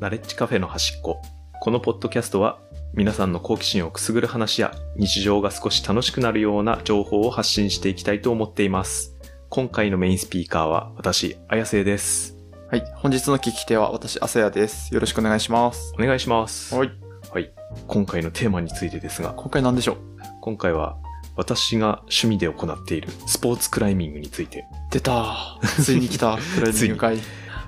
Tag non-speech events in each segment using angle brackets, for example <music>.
ナレッジカフェの端っこ。このポッドキャストは皆さんの好奇心をくすぐる話や日常が少し楽しくなるような情報を発信していきたいと思っています。今回のメインスピーカーは私、綾瀬です。はい。本日の聞き手は私、アセヤです。よろしくお願いします。お願いします。はい。はい。今回のテーマについてですが、今回何でしょう？今回は私が趣味で行っているスポーツクライミングについて出たついに来た。<laughs> クライミング会。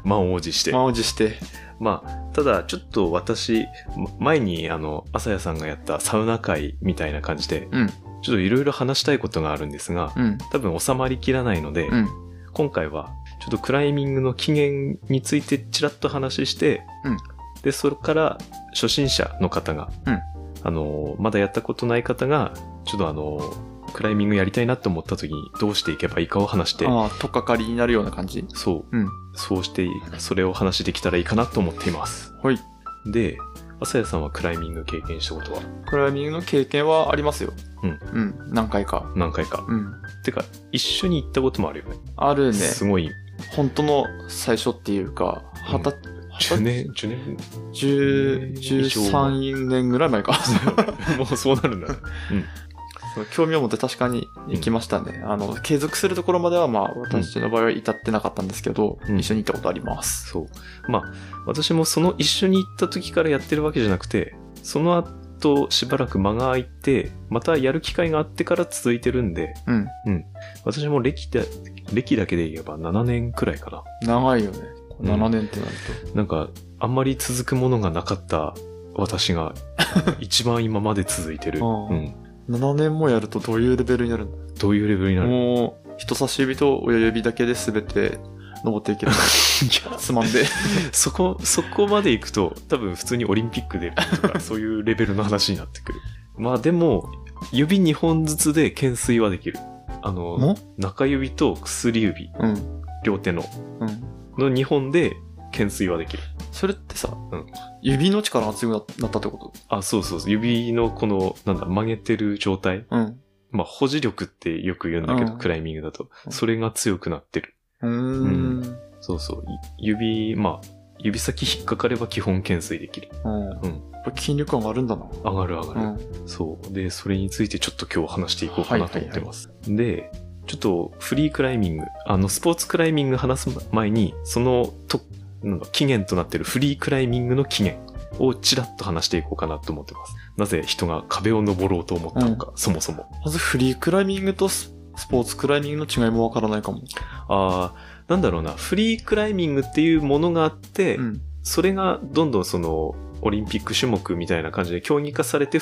満を持して、満を持して。まあ、ただちょっと私、ま前にあの、朝谷さんがやったサウナ会みたいな感じで、うん。ちょっといろいろ話したいことがあるんですが、うん。多分収まりきらないので、うん。今回はちょっとクライミングの起源についてちらっと話して、うんで、それから初心者の方が、うんあの、まだやったことない方が、ちょっとあの、クライミングやりたいなと思った時にどうしていけばいいかを話して、ああ、とっかかりになるような感じ？そう、うん。そうして、それを話できたらいいかなと思っています。はい。で、朝谷さんはクライミング経験したことは？クライミングの経験はありますよ。うん。うん。何回か。何回か。うん。てか、一緒に行ったこともあるよね。あるね。すごい。本当の最初っていうか、はた、10年、10年？十、十三年ぐらい前か。<laughs> もうそうなるんだ <laughs> う興味を持って確かに行きましたね。あの、継続するところまでは、まあ、私の場合は至ってなかったんですけど、うん一緒に行ったことあります。そう。まあ、私もその一緒に行った時からやってるわけじゃなくて、その後しばらく間が空いて、またやる機会があってから続いてるんで、うん。私も歴で、歴だけで言えば7年くらいかな。長いよね。うん7年ってなるなんか、あんまり続くものがなかった私が、<laughs> 一番今まで続いてる。うん。と。7年もやるとどういうレベルになるんだどういうレベルになる？もう、人差し指と親指だけで全て登っていける。<laughs> いや、つまんで。<laughs> そこ、そこまで行くと、多分普通にオリンピックでとか、<laughs> そういうレベルの話になってくる。まあでも、指2本ずつで懸垂はできる。あのも、中指と薬指、うん。両手の、うん。の2本で懸垂はできる。それってさ、うん指の力が強くなったってこと？あ、そうそうそう。指のこの、なんだ、曲げてる状態？うん。まあ、保持力ってよく言うんだけど、うんクライミングだと。うんそれが強くなってる。うーん。そうそう。い指、まあ、指先引っかかれば基本懸垂できる。うん。やっぱ筋力上がるんだな。上がる上がる。うん。そう。で、それについてちょっと今日話していこうかなと思ってます。で、ちょっとフリークライミング、あの、スポーツクライミング話す前に、その、と、なんだ、起源となっているフリークライミングの起源をちらっと話していこうかなと思ってます。なぜ人が壁を登ろうと思ったのか、そもそも。まずフリークライミングとススポーツクライミングの違いもわからないかも。あーなんだろうな、フリークライミングっていうものがあって、うん。それがどんどんその、オリンピック種目みたいな感じで競技化されて、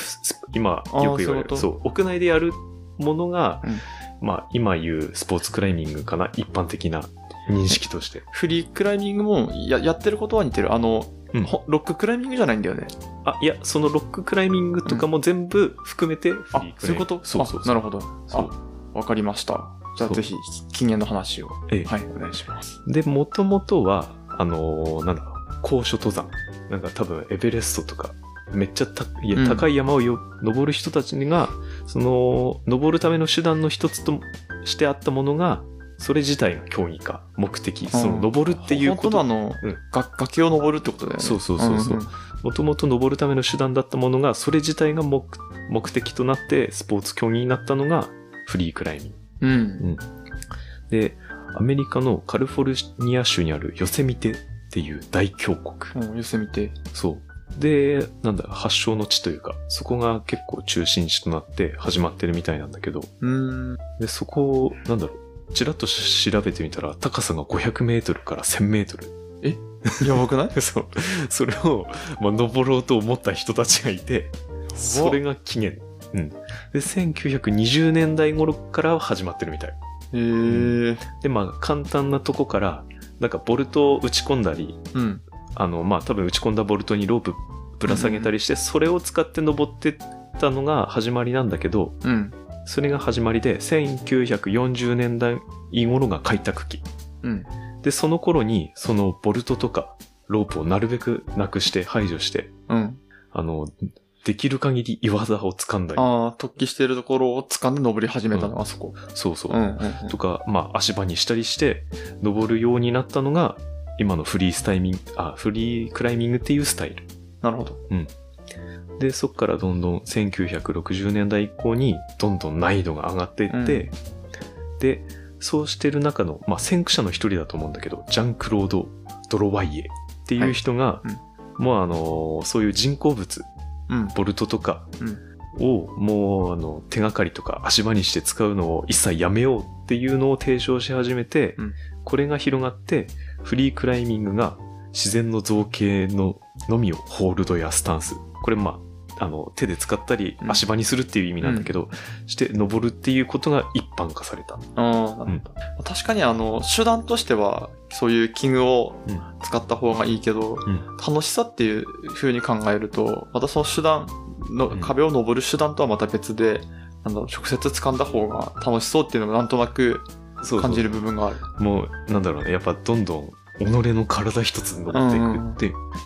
今よく言われる。そう、屋内でやるものが、うんまあ今言うスポーツクライミングかな、一般的な認識として。フリークライミングもややってることは似てる。あの、うんほロッククライミングじゃないんだよね。あ、いや、そのロッククライミングとかも全部含めてフリークライミング。そういうこと？そうそうそう。あなるほど。そう。あ、わかりました。じゃあそうぜひ、禁煙の話を。ええはい、お願いします。で、もともとは、あのーなんだろう、高所登山。なんか多分エベレストとか、めっちゃたいやうん高い山をよ、登る人たちが、その、登るための手段の一つとしてあったものが、それ自体が競技化、目的、その登るっていうこと本当のあの、うんが崖を登るってことだよね。そうそうそうそうんんもともと登るための手段だったものが、それ自体が目目的となってスポーツ競技になったのがフリークライミング。うん。で、アメリカのカリフォルニア州にあるヨセミテっていう大峡谷。うん。寄せ見て。そう。で、なんだ、発祥の地というか、そこが結構中心地となって始まってるみたいなんだけど、うーん。で、そこを、なんだろう、ちらっとし調べてみたら、高さが500メートルから1000メートル。やばくない？<laughs> そう。それを、まあ、登ろうと思った人たちがいて、それが起源。うん。で、1920年代頃から始まってるみたい。へえ。で、まあ、簡単なとこから、なんかボルトを打ち込んだり、うん。あの、まあ、多分打ち込んだボルトにロープぶら下げたりして、それを使って登ってったのが始まりなんだけど、うん。それが始まりで、1940年代頃が開拓期。うん。で、その頃に、そのボルトとかロープをなるべくなくして排除して、うん。あの、できる限り岩座を掴んだり、ああ、突起しているところを掴んで登り始めたの、あそこ。そうそう、うんうんうん。とか、まあ足場にしたりして、登るようになったのが、今のフリースタイミング、あ、フリークライミングっていうスタイル。なるほど。で、そこからどんどん1960年代以降にどんどん難易度が上がっていって、で、そうしてる中の、まあ、先駆者の一人だと思うんだけど、ジャンクロード・ドロワイエっていう人が、はい。もうあの、そういう人工物、うん。ボルトとかうん。をもうあの手がかりとか足場にして使うのを一切やめようっていうのを提唱し始めて、うん。これが広がってフリークライミングが自然の造形ののみをホールドやスタンス。これまああの手で使ったりうん。足場にするっていう意味なんだけど、して登るっていうことが一般化された。ああ、なるほど。確かにあの、手段としては、そういう器具をうん。使った方がいいけど、うん。楽しさっていう風に考えると、またその手段の、うん。壁を登る手段とはまた別で、なんだろう、直接掴んだ方が楽しそうっていうのもなんとなくそうそう。感じる部分がある。もう、なんだろうね、やっぱどんどん、己の体一つに登っていくっ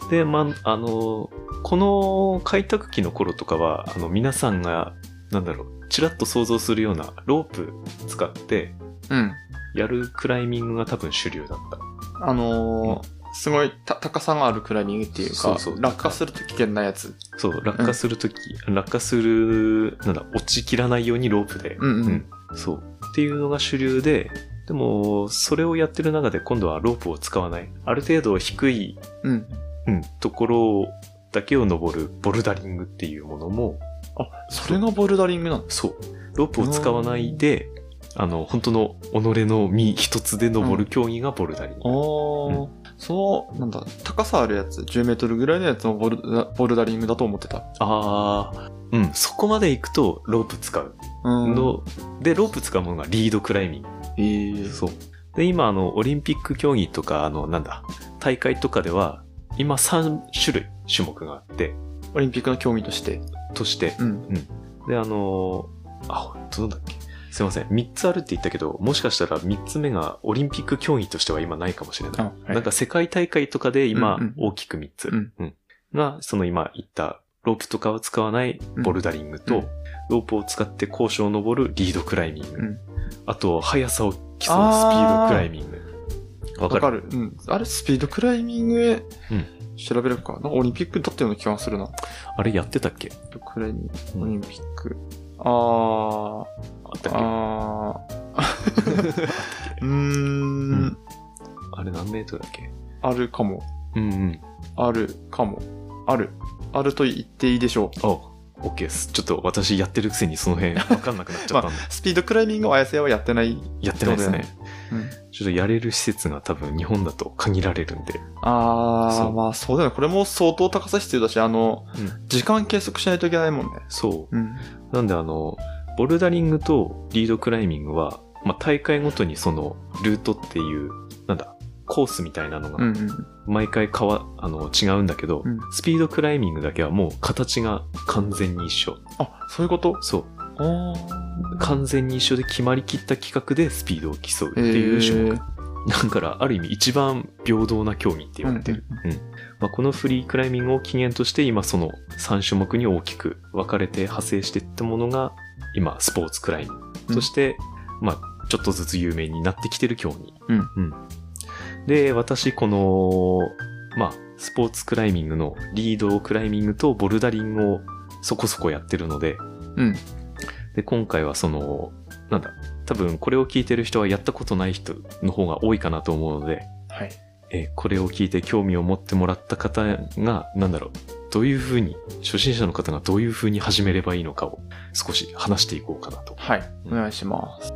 て。で、まあ、あの、この開拓期の頃とかは、あの、皆さんが、なんだろう、ちらっと想像するようなロープ使って、うん。やるクライミングが多分主流だった。あのーすごいた高さがあるクライミングっていうか、そうそう落下すると危険なやつ。そう、落下するとき、落下する、なんだ、落ちきらないようにロープで、うんうん。そう。っていうのが主流で、でも、それをやってる中で今度はロープを使わない。ある程度低い、うん。うん、ところだけを登るボルダリングっていうものも、あ、それがボルダリングなの？そう。ロープを使わないで、あの、本当の己の身一つで登る競技がボルダリング。あー、その、なんだ、高さあるやつ、10メートルぐらいのやつもボルダボルダリングだと思ってた。ああ、うん、そこまで行くとロープ使ううんの、で、ロープ使うものがリードクライミング。えー、そう。で、今、あの、オリンピック競技とか、あの、なんだ、大会とかでは、今3種類種目があって、オリンピックの競技として。として、うん。で、あのーあ、どうだっけすいません。3つあるって言ったけど、もしかしたら3つ目がオリンピック競技としては今ないかもしれない。あ、はいなんか世界大会とかで今うんうん大きく3つ、うんうんが、その今言ったロープとかを使わないボルダリングと、うんロープを使って高所を登るリードクライミング、うんあと速さを競うスピあーードクライミング。わかる？わかる。うん。あれ、スピードクライミング、うん調べるか。な？んかオリンピックだったような気がするな。あれやってたっけ？スピードクライミンうんグ、オリンピック。あー、あったっけ？あー。うーん、んあれ何メートルだっけ？あるかも。うんうん。あるかも。ある。あると言っていいでしょう。あ、OK です。ちょっと私やってるくせにその辺わかんなくなっちゃったんで。<laughs> スピードクライミングを綾瀬はやってない。やってないですね。うん。ちょっとやれる施設が多分日本だと限られるんで。あー、そうまあそうだよね。これも相当高さ必要だし、あの、うん時間計測しないといけないもんね。そう。うん。なんであの、ボルダリングとリードクライミングは、まあ、大会ごとにそのルートっていう、なんだ、コースみたいなのが。毎回変わ、あの、違うんだけど、うんスピードクライミングだけはもう形が完全に一緒。あ、そういうこと？そう。あ完全に一緒で決まりきった企画でスピードを競うっていう種目。だから、ある意味一番平等な競技って言われてる。うんまあ、このフリークライミングを起源として今その3種目に大きく分かれて派生していったものが今スポーツクライミングとして、まあちょっとずつ有名になってきてる競技。うんで、私この、まあスポーツクライミングのリードクライミングとボルダリングをそこそこやってるので、うん。で、今回はその、なんだ、多分これを聞いてる人はやったことない人の方が多いかなと思うので、はい。えーこれを聞いて興味を持ってもらった方が、なんだろう、どういうふうに、初心者の方がどういうふうに始めればいいのかを少し話していこうかなと。はい。お願いします。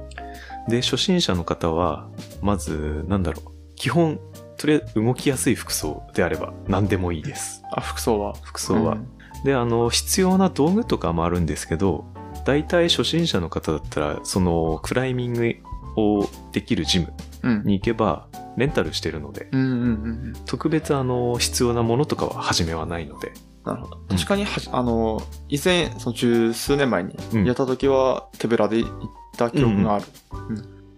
で、初心者の方は、まず、なんだろう、基本、とりあえず動きやすい服装であれば何でもいいです。あ、服装は？服装は。うんで、あの、必要な道具とかもあるんですけど、大体初心者の方だったら、その、クライミングをできるジムうん。に行けば、レンタルしてるので。特別あの、必要なものとかは初めはないので、なるほど。確かにはじ、あの、以前、その十数年前にうんやった時は手ぶらで行った記憶がある。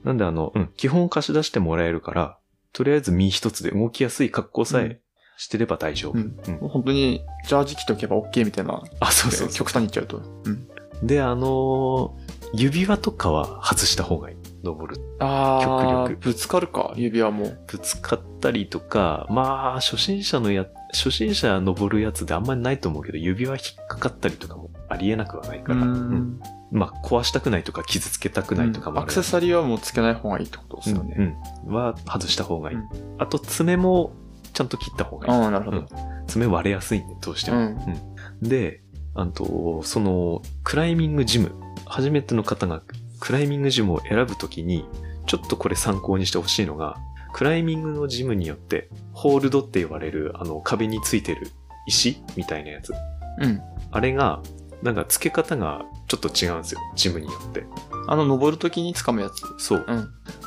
なんであの、うん、基本貸し出してもらえるから、とりあえず身一つで動きやすい格好さうんえしてれば大丈夫。うんうんもう本当に、ジャージ着ておけば OK みたいな。あ、そうそうそ極端に言っちゃうと。うん。う。で、あのー指輪とかは外した方がいい。登る。ああ、極力ぶつかるか、指輪も。ぶつかったりとか、まあ、初心者のや、初心者登るやつであんまりないと思うけど、指輪引っかかったりとかもありえなくはないから。うんまあ、壊したくないとか傷つけたくないとかもある。アクセサリーはもうつけない方がいいってことですよね。うん、うん。は外した方がいい。うんあと、爪もちゃんと切った方がいい。ああ、なるほど。爪割れやすいんで、どうしても。うん。うんで、あと、その、クライミングジム、初めての方がクライミングジムを選ぶときに、ちょっとこれ参考にしてほしいのが、クライミングのジムによって、ホールドって言われる、あの、壁についてる石みたいなやつ。うん。あれが、なんか付け方がちょっと違うんですよ。ジムによって。あの、登るときに掴むやつ。そう。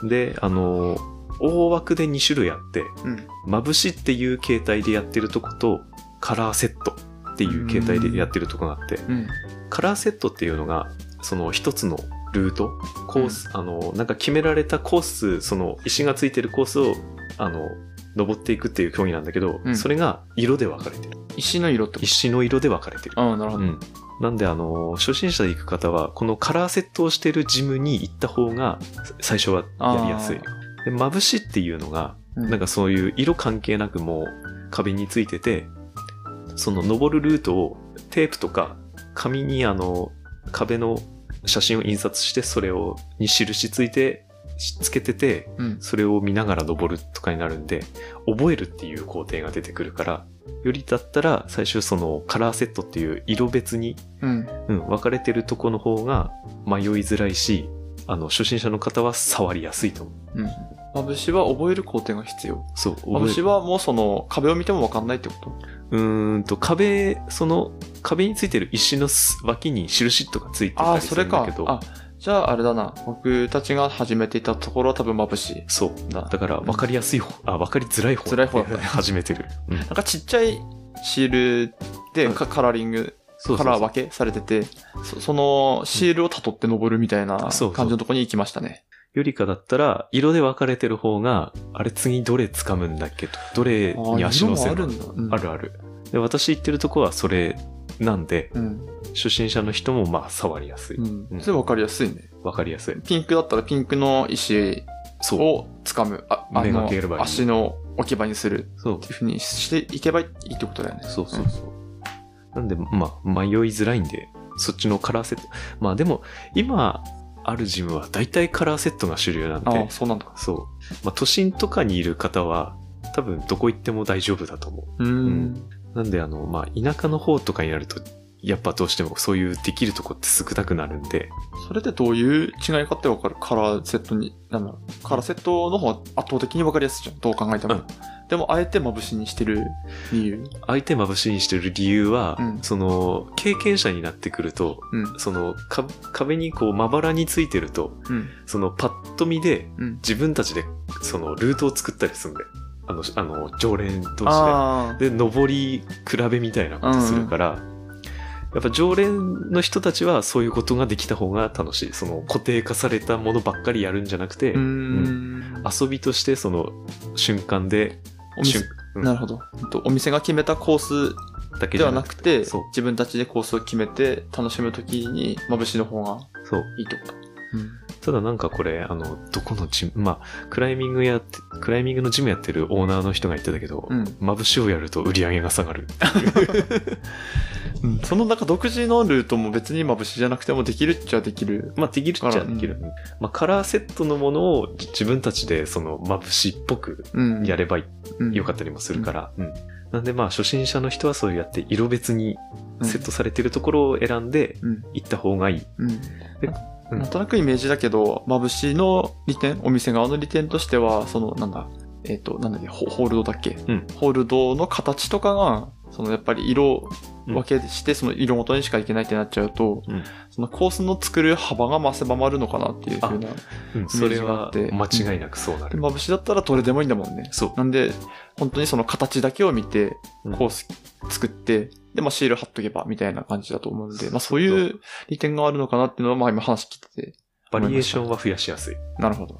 うん。で、あの、大枠で2種類あって、うん。まぶしっていう形態でやってるとこと、カラーセットっていう形態でやってるとこがあって、うん。カラーセットっていうのが、その一つのルート、コース、あの、なんか決められたコース、その石がついてるコースを、あの、登っていくっていう競技なんだけど、うんそれが色で分かれてる。石の色ってこと？石の色で分かれてる。ああ、なるほど。うん。なんで、あの、初心者で行く方は、このカラーセットをしてるジムに行った方が、最初はやりやすい。で、眩しっていうのが、うんなんかそういう色関係なくもう壁についてて、その登るルートをテープとか紙にあの壁の写真を印刷してそれをに印ついてしつけてて、うん。それを見ながら登るとかになるんで、覚えるっていう工程が出てくるから、よりだったら最初そのカラーセットっていう色別に、うん。うん、分かれてるとこの方が迷いづらいし、あの初心者の方は触りやすいと思う。うん。まぶしは覚える工程が必要。そう、まぶしはもうその壁を見てもわかんないってこと？うーんと、壁、その、壁についてる石のす脇に印とかついてああ、たりすそれかるんだけ。ど、あ、じゃああれだな。僕たちが始めていたところは多分まぶし。そう。だだから、分かりやすい方、あ、分かりづらい方。辛い方だった始めてる。うん。なんかちっちゃいシールでうんカカラーリング、そうそうそう。カラー分けされてて、そそのシールを辿って登るみたいなそうそう感じのとこに行きましたね。よりかだったら、色で分かれてる方が、あれ次どれ掴むんだっけと。どれに足乗せるのあるある。で、私行ってるとこはそれなんで、うん。初心者の人もまあ触りやすい。うん。うんそれ分かりやすいね。分かりやすい。ピンクだったらピンクの石そう。を掴む。あ、あのければいい足の置き場にするそうっていうふうにしていけばいいってことだよね。そうそうそう。なんで、まあ、迷いづらいんで、そっちのカラーセット。まあでも、今あるジムは大体カラーセットが主流なんでああ、、そうなんだ。そう。まあ都心とかにいる方は、多分どこ行っても大丈夫だと思うーうん。なんで、あの、まあ田舎の方とかになると、やっぱどうしてもそういうできるとこって少なくなるんで、それでどういう違いかって分かるカラーセットに、なんだろうカラーセットの方が圧倒的に分かりやすいじゃん。どう考えても。うんでも、あえて眩しにしてる理由。相手眩しいにしてる理由は、うんその、経験者になってくると、うん。その、か壁にこう、まばらについてると、うん。その、パッと見で、うん。自分たちで、その、ルートを作ったりするんで、あの、あの、常連同士あで。で、登り比べみたいなことするから、やっぱ常連の人たちはそういうことができた方が楽しい。その固定化されたものばっかりやるんじゃなくて、あ。うーん。遊びとしてその瞬間で、うんなるほど。お店が決めたコースだけではなくて、自分たちでコースを決めて楽しむときに眩しの方が。いいってこと。ただなんかこれ、あの、どこのジム、まあ、クライミングやって、クライミングのジムやってるオーナーの人が言ってたけど、うん。眩しをやると売り上げが下がる。うん。<laughs> その中独自のルートも別に眩しじゃなくてもできるっちゃできる。まあ、できるっちゃできる。まあ、カラーセットのものを自分たちでその眩しっぽくうん。やればよかったりもするから、うんなんでまあ初心者の人はそうやって色別にセットされてるところを選んでうん。行った方がいい。うん。でなうん。なんとなくイメージだけど、まぶしの利点、お店側の利点としては、その、なんだ、えっ、と、なんだっけ、ホホールドだっけ、うん。ホールドの形とかが、そのやっぱり色分けして、その色ごとにしかいけないってなっちゃうと、うんそのコースの作る幅が増せばまるのかなっていうふうな。うんそれはイメージがあって間違いなくそうなる。でまぶしだったらどれでもいいんだもんね。そう。なんで、本当にその形だけを見て、うんコース作って、で、まあシール貼っとけば、みたいな感じだと思うんで、まあそういう利点があるのかなっていうのは、まあ今話聞いてて、バリエーションは増やしやすい。なるほど。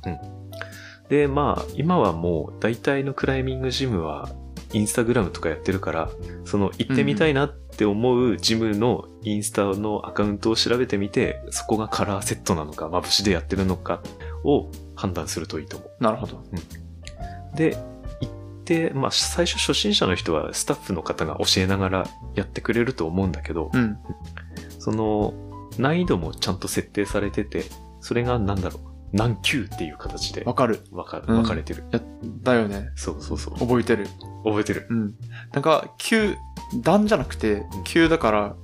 で、まあ、今はもう大体のクライミングジムはインスタグラムとかやってるから、その行ってみたいなって思うジムのインスタのアカウントを調べてみて、そこがカラーセットなのか、眩しでやってるのかを判断するといいと思なるほど。う。で、行って、まあ、最初初心者の人はスタッフの方が教えながらやってくれると思うんだけど、うん。その、難易度もちゃんと設定されてて、それがなんだろう、何級っていう形でわかる。分かうん分かれてる。や、だよね。そうそうそう。覚えてる。覚えてる。うん。なんか、急、段じゃなくて、急だから、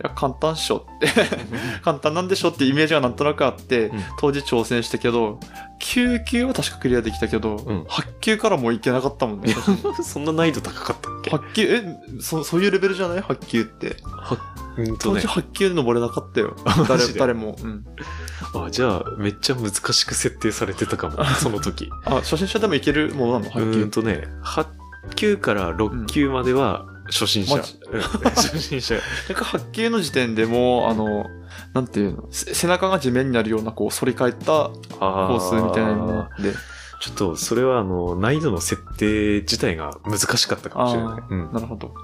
いや、簡単っしょって、<laughs> 簡単なんでしょってイメージがなんとなくあって、うん当時挑戦したけど、9級は確かクリアできたけど、うん8級からもういけなかったもんね。<laughs> そんな難易度高かったっけ？8級、え、そ、そういうレベルじゃない ?8 級って。当時。8級で登れなかったよ。<laughs> マ誰誰も。うん。あ、じゃあ、めっちゃ難しく設定されてたかも、その時。あ、初心者でもいけるものなの？う ?8 級。ーんとね、8級から6級までは初心者。<laughs> 初心者。なんか8級の時点でもう、あの、なんていうの、せ背中が地面になるような、こう、反り返ったコあースみたいなので、ちょっと、それは、あの、難易度の設定自体が難しかったかもしれないあ。うん。なるほど。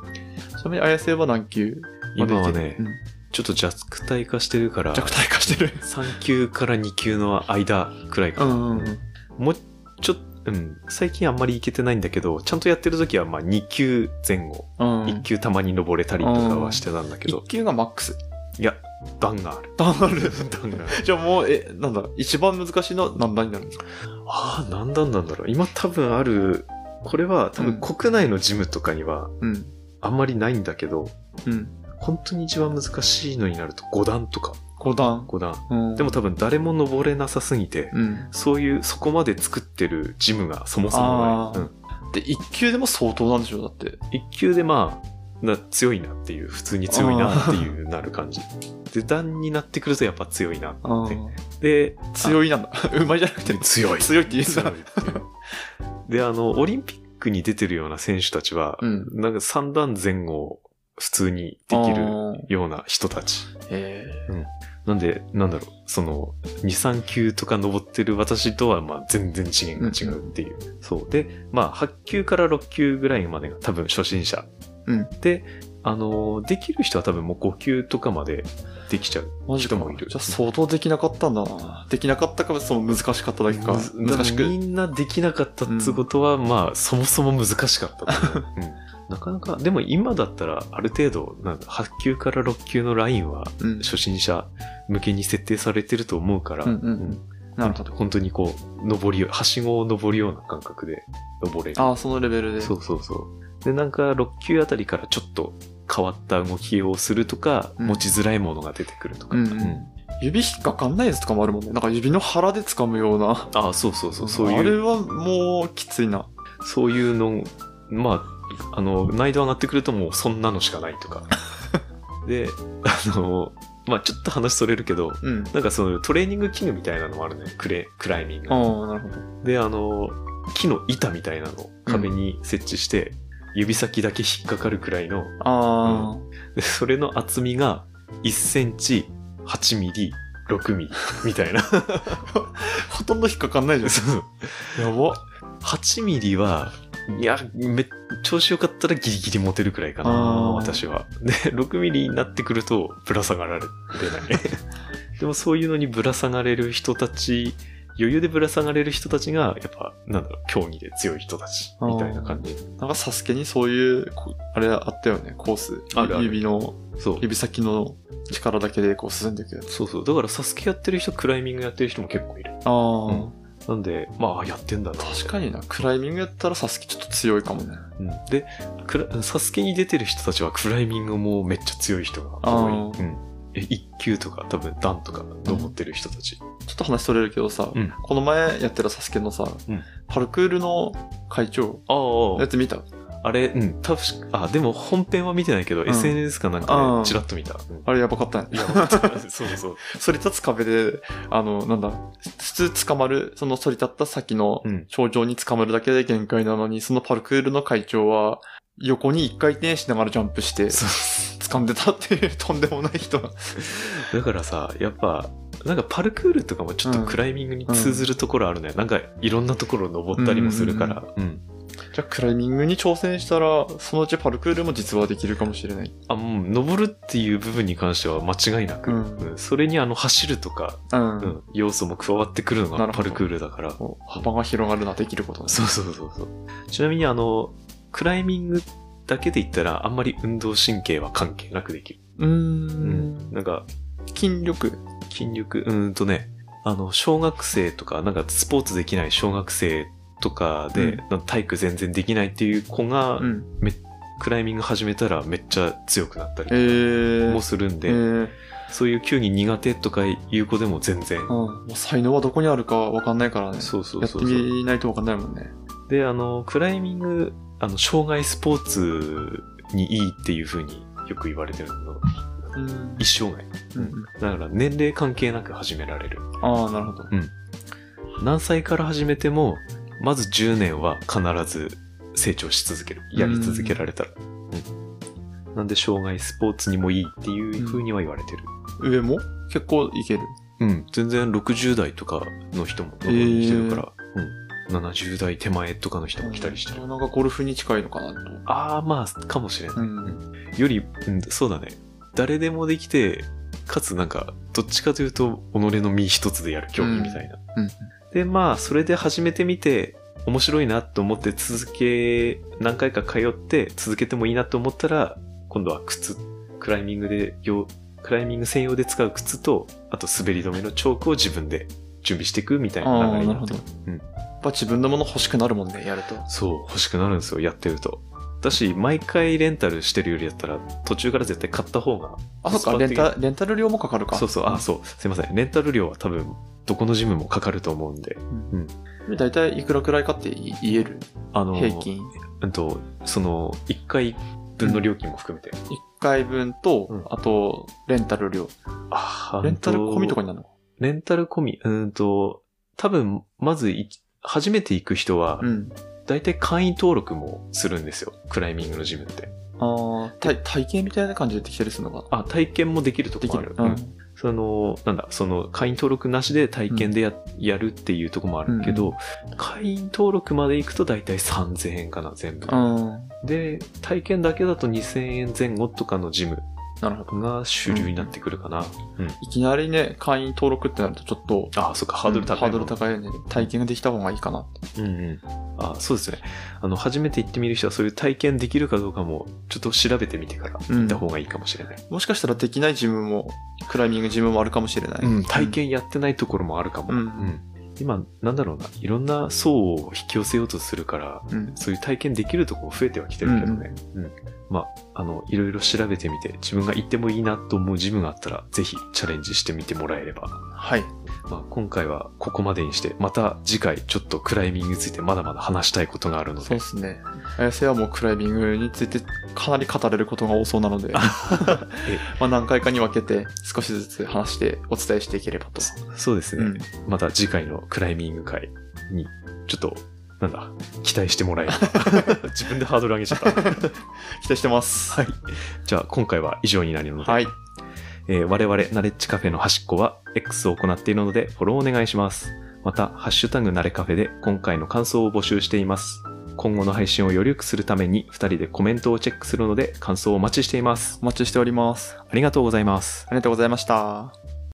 ちなみに、綾瀬は何級？今はねうんちょっと弱体化してるから、弱体化してる。<laughs> 3級から2級の間くらいかな。うんうんうん。もうちょっと、うん、最近あんまりいけてないんだけど、ちゃんとやってる時はまあ2級前後、うん、1級たまに登れたりとかはしてたんだけど1、級がマックス。いや、段がある。ダンある。段がある。<laughs> じゃあもう、え、なんだ、一番難しいのは何段になるんですか？ああ、何段なんだろう。今多分ある、これは多分うん国内のジムとかにはうん。あんまりないんだけど、うん。本当に一番難しいのになると5段とか、5段。5段。うん。でも多分誰も登れなさすぎて、うん。そういう、そこまで作ってるジムがそもそもない。あーで、1級でも相当なんでしょだって。うん、1級でまあ、な強いなっていう、普通に強いなっていうなる感じ。で、段になってくるとやっぱ強いな。あで、強いなんだ。<laughs> うまいじゃなくて、強い強いって言うんだ。で、あの、オリンピックに出てるような選手たちは、うん。なんか3段前後普通にできるような人たち。へなんで、なんだろう、その、2、3級とか登ってる私とは、まあ全然次元が違うっていう。そう。で、まあ8級から6級ぐらいまでが多分初心者。うんで、あのーできる人は多分もう5級とかまでできちゃう。マジか。人もいるじゃあ相当できなかったんだな。できなかったか、その難しかっただけか。難しく。みんなできなかったってことは、まあ、そもそも難しかったうんなかなか、でも今だったら、ある程度、なんだ、8級から6級のラインは、うん。初心者向けに設定されてると思うから、うんうんうんなるほど。本当にこう、登り、はしごを登るような感覚で登れる。ああ、そのレベルで。そうそうそう。で、なんか6級あたりからちょっと変わった動きをするとか、うん持ちづらいものが出てくるとか。うんうん指引っかかんないやつとかもあるもんね。なんか指の腹で掴むような。ああ、そうそうそう、そういう。あれはもうきついな。そういうの、まあ、あの、難易度上がってくるともうそんなのしかないとか。<laughs> で、あの、まあちょっと話それるけど、うん。なんかそのトレーニング器具みたいなのもあるね。クレ、クライミング。ああ、なるほど。で、あの、木の板みたいなのを壁に設置して、指先だけ引っかかるくらいの、あでそれの厚みが1センチ、8ミリ、6ミリみたいな。あ。<laughs> ほとんど引っかかんないじゃん。やば。8ミリは、いや、め、調子よかったらギリギリ持てるくらいかな、私は。で、<laughs> 6ミリになってくると、ぶら下がられれない。<laughs> でもそういうのにぶら下がれる人たち、余裕でぶら下がれる人たちが、やっぱ、なんだろう、競技で強い人たち、みたいな感じ。なんかサスケにそういう、こあれあったよね、コース。あるある指の、そう。指先の力だけでこう進んでいくやつ。そうそう。だから、サスケやってる人、クライミングやってる人も結構いる。ああ、うんなんで、まあ、やってんだな。確かにな。クライミングやったらサスケちょっと強いかもね。うんで、サスケに出てる人たちはクライミングもめっちゃ強い人が多い。うん。え、1級とか多分段とか登ってる人たち。ちょっと話それるけどさ、うんこの前やってたサスケのさ、うんパルクールの会長、あやつ見た？あれ、うん、多分あ、でも本編は見てないけど、ん SNS かなんかでチラッと見た。うんあれやばかったね。いや、そうそう。<laughs> 反り立つ壁で、あの、なんだ、普通捕まる、その反り立った先のうん。頂上に捕まるだけで限界なのに、そのパルクールの会長は、横に一回転しながらジャンプして、そう掴んでたっていうとんでもない人が。<laughs> だからさ、やっぱ、なんかパルクールとかもちょっとクライミングに通ずるところあるね。なんかいろんなところを登ったりもするから。うん。じゃあクライミングに挑戦したら、そのうちパルクールも実はできるかもしれない。あ、もう、登るっていう部分に関しては間違いなく、うんうんそれにあの、走るとか、うん。うん、要素も加わってくるのなるほどがパルクールだから。こう幅が広がるな、できることね。そうそうそうそう。ちなみにあの、クライミングだけで言ったら、あんまり運動神経は関係なくできる。うー。うんなんか、筋力。筋力、うーんとね、あの、小学生とか、なんかスポーツできない小学生とかで、体育全然できないっていう子が、うん。クライミング始めたらめっちゃ強くなったりえー。もするんで、えー、そういう球技苦手とかいう子でも全然。うん。もう才能はどこにあるかわかんないからね。そうそうやってそうそう。みないとわかんないもんね。で、あの、クライミング、あの、障害スポーツにいいっていう風によく言われてるの。うん。一生涯。うんうん。だから年齢関係なく始められる。ああ、なるほど。何歳から始めても、まず10年は必ず成長し続ける。やり続けられたら。うんなんで、障害スポーツにもいいっていう風には言われてる。上も？結構いける。うん、全然60代とかの人も来てるから、うん、70代手前とかの人も来たりしてる。なんかゴルフに近いのかなと。ああ、まあ、かもしれない。うん。より、うん、そうだね。誰でもできて、かつなんか、どっちかというと、己の身一つでやる競技みたいな。うん。で、まあ、それで始めてみて、面白いなと思って続け、何回か通って続けてもいいなと思ったら、今度は靴、クライミングで用、クライミング専用で使う靴と、あと滑り止めのチョークを自分で準備していくみたいな流れに。なってる。うんやっぱ自分のもの欲しくなるもんね、やると。そう、欲しくなるんですよ、やってると。だし、毎回レンタルしてるよりだったら、途中から絶対買った方が。あ、そっか、レンタ、レンタル料もかかるか。そうそう、あ、そう、すいません。レンタル料は多分、どこのジムもかかると思うんで、う。だいたいいくらくらいかって言える？あの、平均。うんと、その、1回分の料金も含めて。1回分と、うんあと、レンタル料。あレンタル込みとかにになるの？レンタル込み、うーんと、多分、まずい、初めて行く人は、うん。大体会員登録もするんですよ。クライミングのジムって。ああ、体、体験みたいな感じでできたりするのかあ、体験もできるとこもある。。できるうん。その、なんだ、その、会員登録なしで体験でや,、やるっていうとこもあるけど、会員登録まで行くと大体3000円かな、全部。うん。で、体験だけだと2000円前後とかのジムなるほど。が主流になってくるかな。うん。いきなりね、会員登録ってなるとちょっと、あ、そっか、ハードル高い、ハードル高いよね。体験ができた方がいいかな。うんうん。あ、そうですね。あの、初めて行ってみる人はそういう体験できるかどうかも、ちょっと調べてみてから行った方がいいかもしれない。もしかしたらできないジムも、クライミングジムもあるかもしれない。うん、体験やってないところもあるかも。うん今、なんだろうな、いろんな層を引き寄せようとするから、うん。そういう体験できるところ増えてはきてるけどね。うん、まあ、あの、いろいろ調べてみて、自分が行ってもいいなと思うジムがあったら、ぜひチャレンジしてみてもらえれば。はい。まあ、今回はここまでにして、また次回ちょっとクライミングについてまだまだ話したいことがあるのでそうで、すね。綾瀬はもうクライミングについてかなり語れることが多そうなので、<laughs> <laughs> まあ何回かに分けて少しずつ話してお伝えしていければと。そうですね、うんまた次回のクライミング会に、ちょっと、なんだ、期待してもらえれば。<laughs> 自分でハードル上げちゃった。<laughs> 期待してます。はい。じゃあ今回は以上になるので、はい。えー我々ナレッジカフェの端っこは X を行っているのでフォローお願いします。また、ハッシュタグナレカフェで今回の感想を募集しています。今後の配信をより良くするために2人でコメントをチェックするので感想をお待ちしています。お待ちしております。ありがとうございます。ありがとうございました。